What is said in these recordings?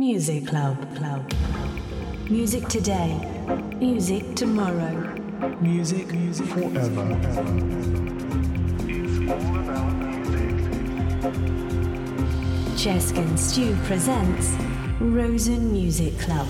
Music Club Club. Music today, music tomorrow. Music, music forever. It's all about music. Chesk and Stew presents Rozzen Music Club.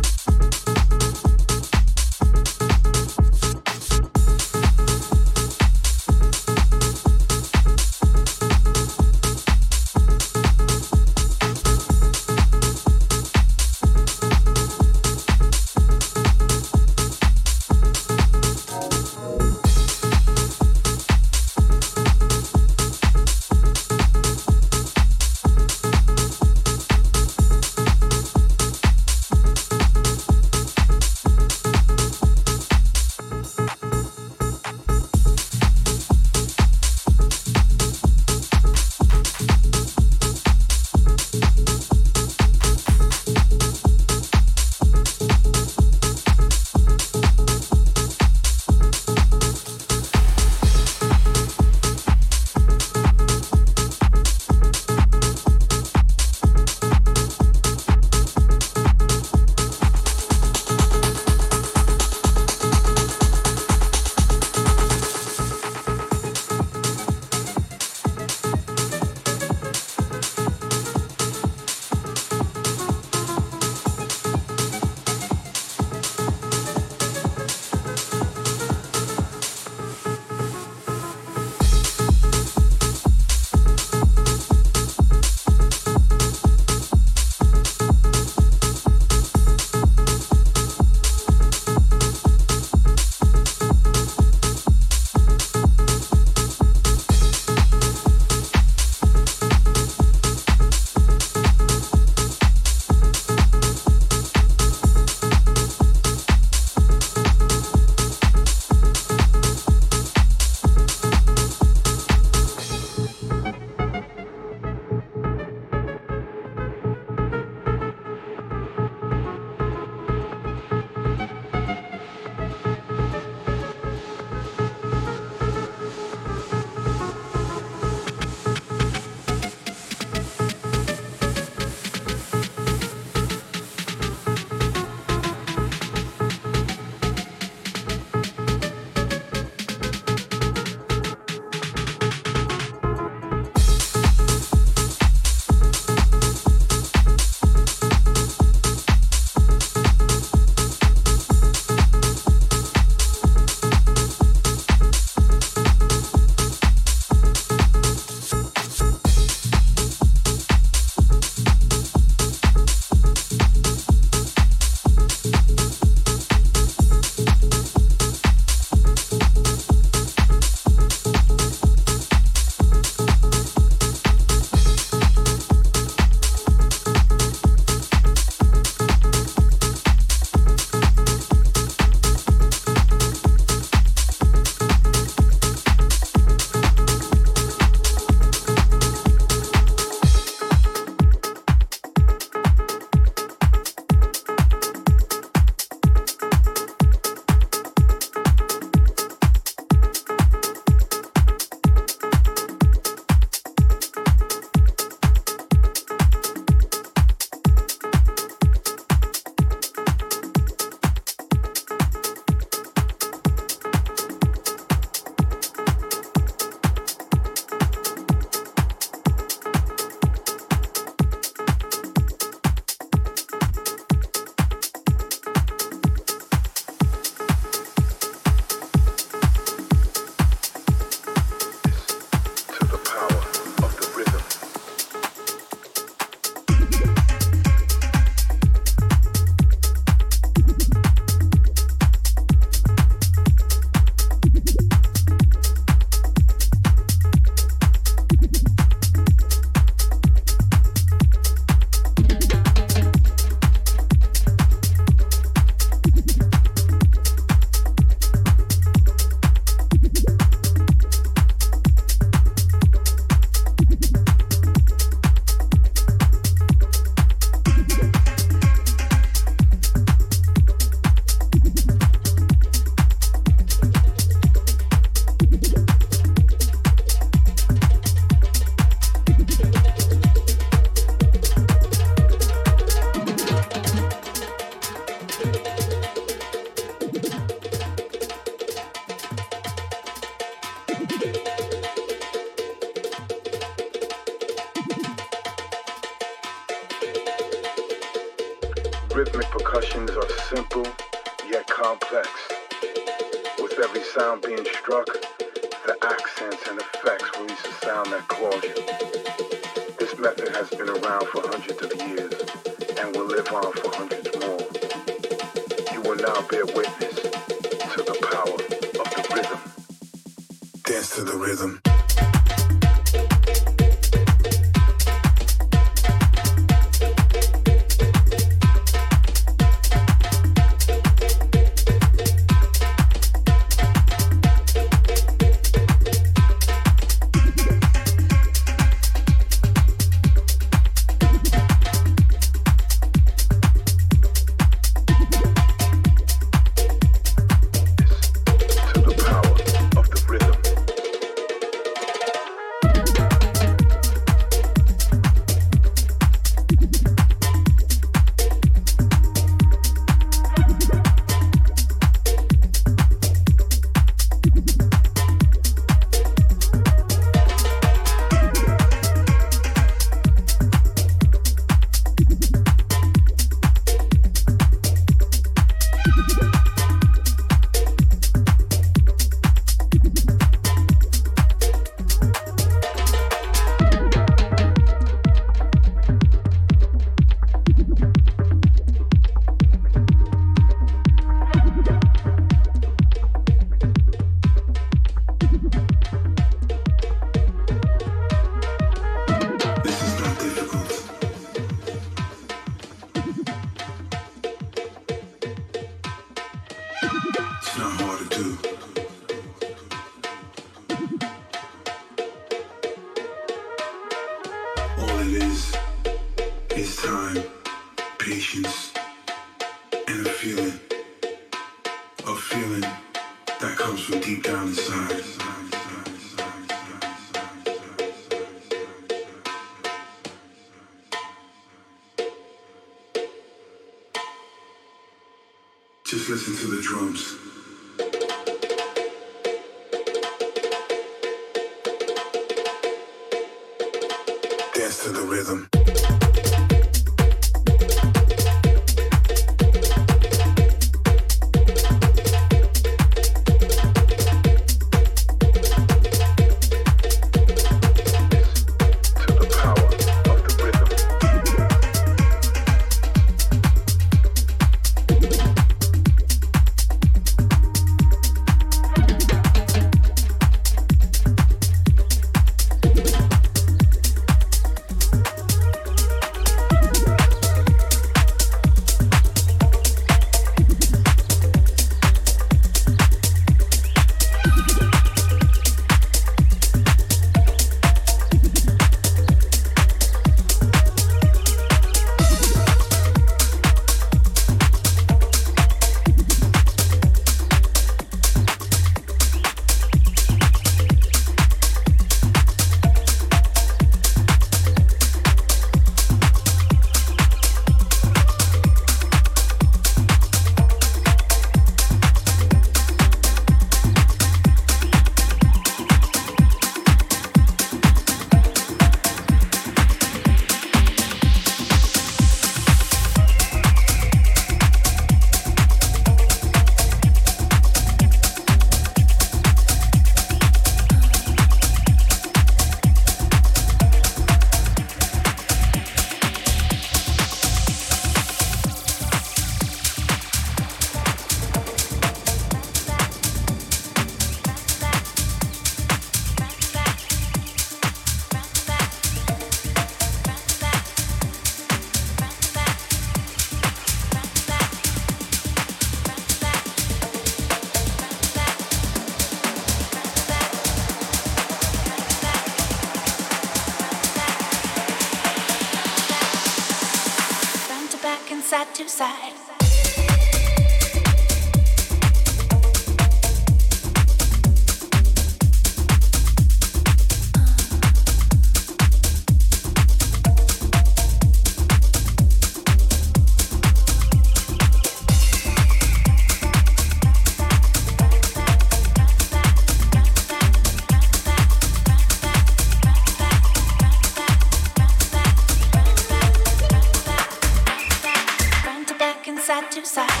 side.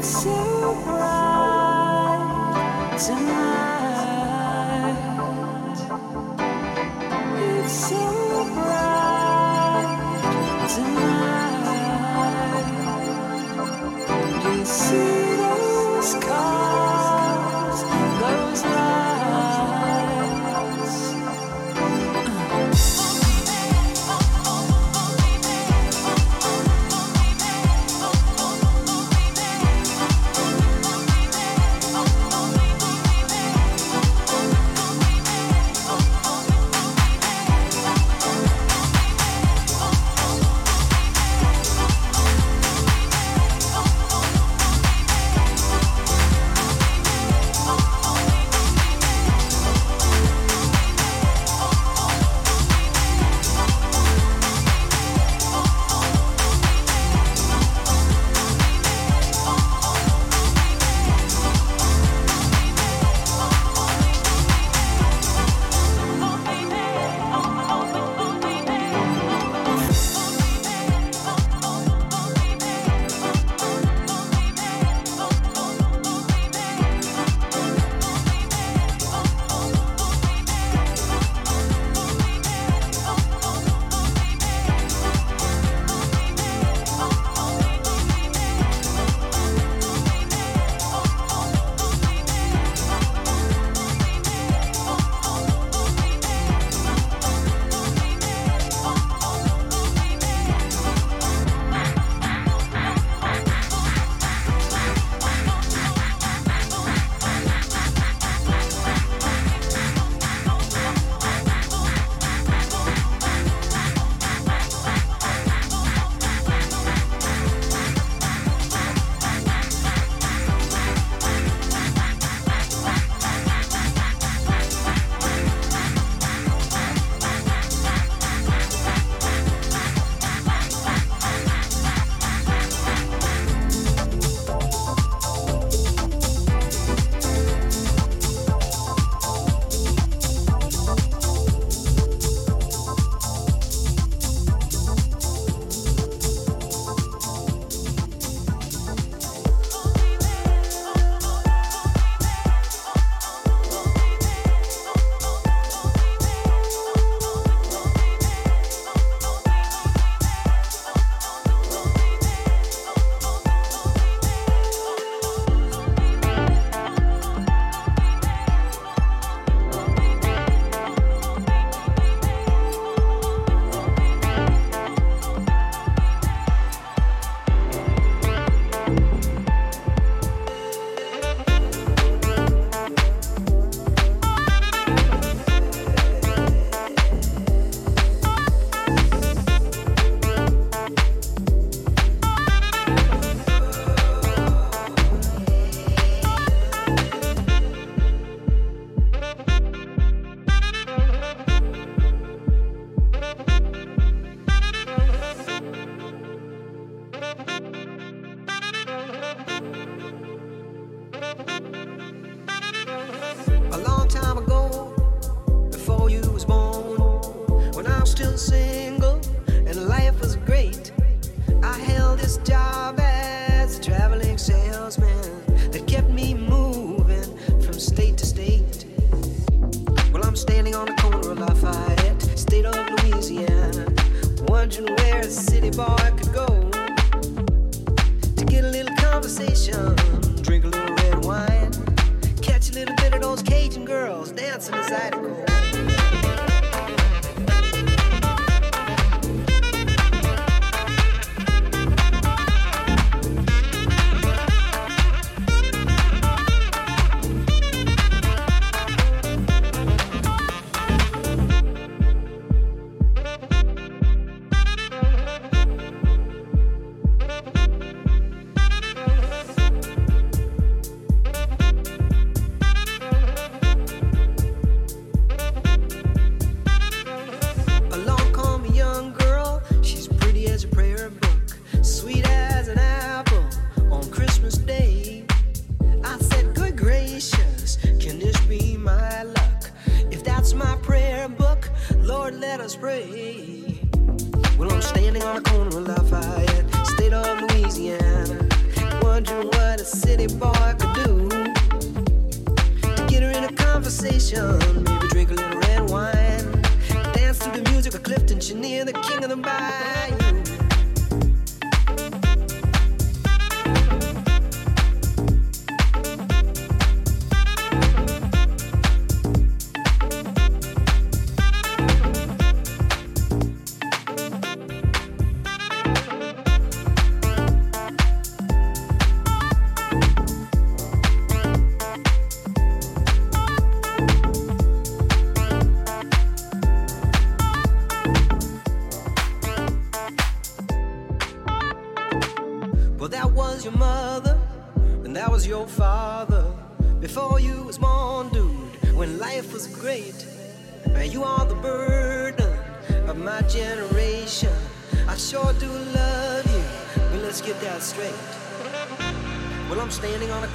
it's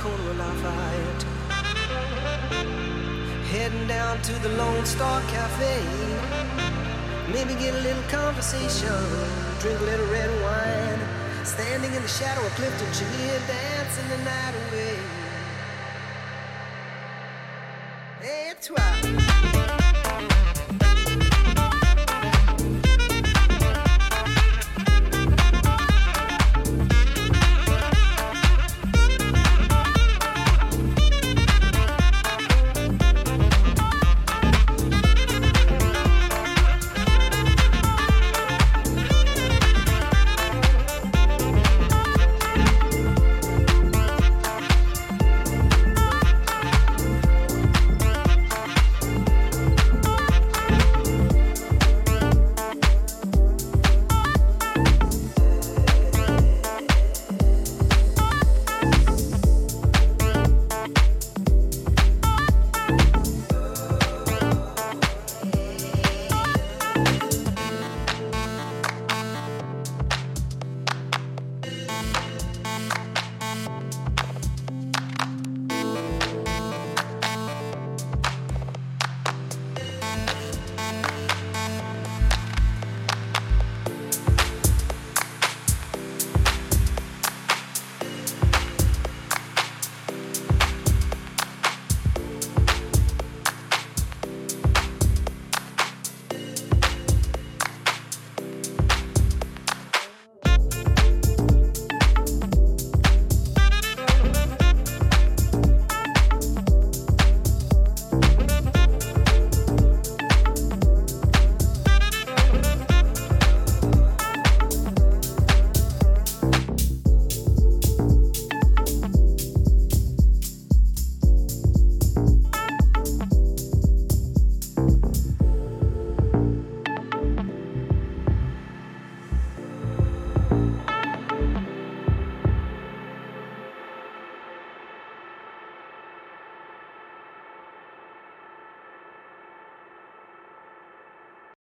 corner of Lafayette. Heading down to the Lone Star Cafe. Maybe get a little conversation, drink a little red wine. Standing in the shadow of Clifton Chenier, dancing the night away. Hey, it's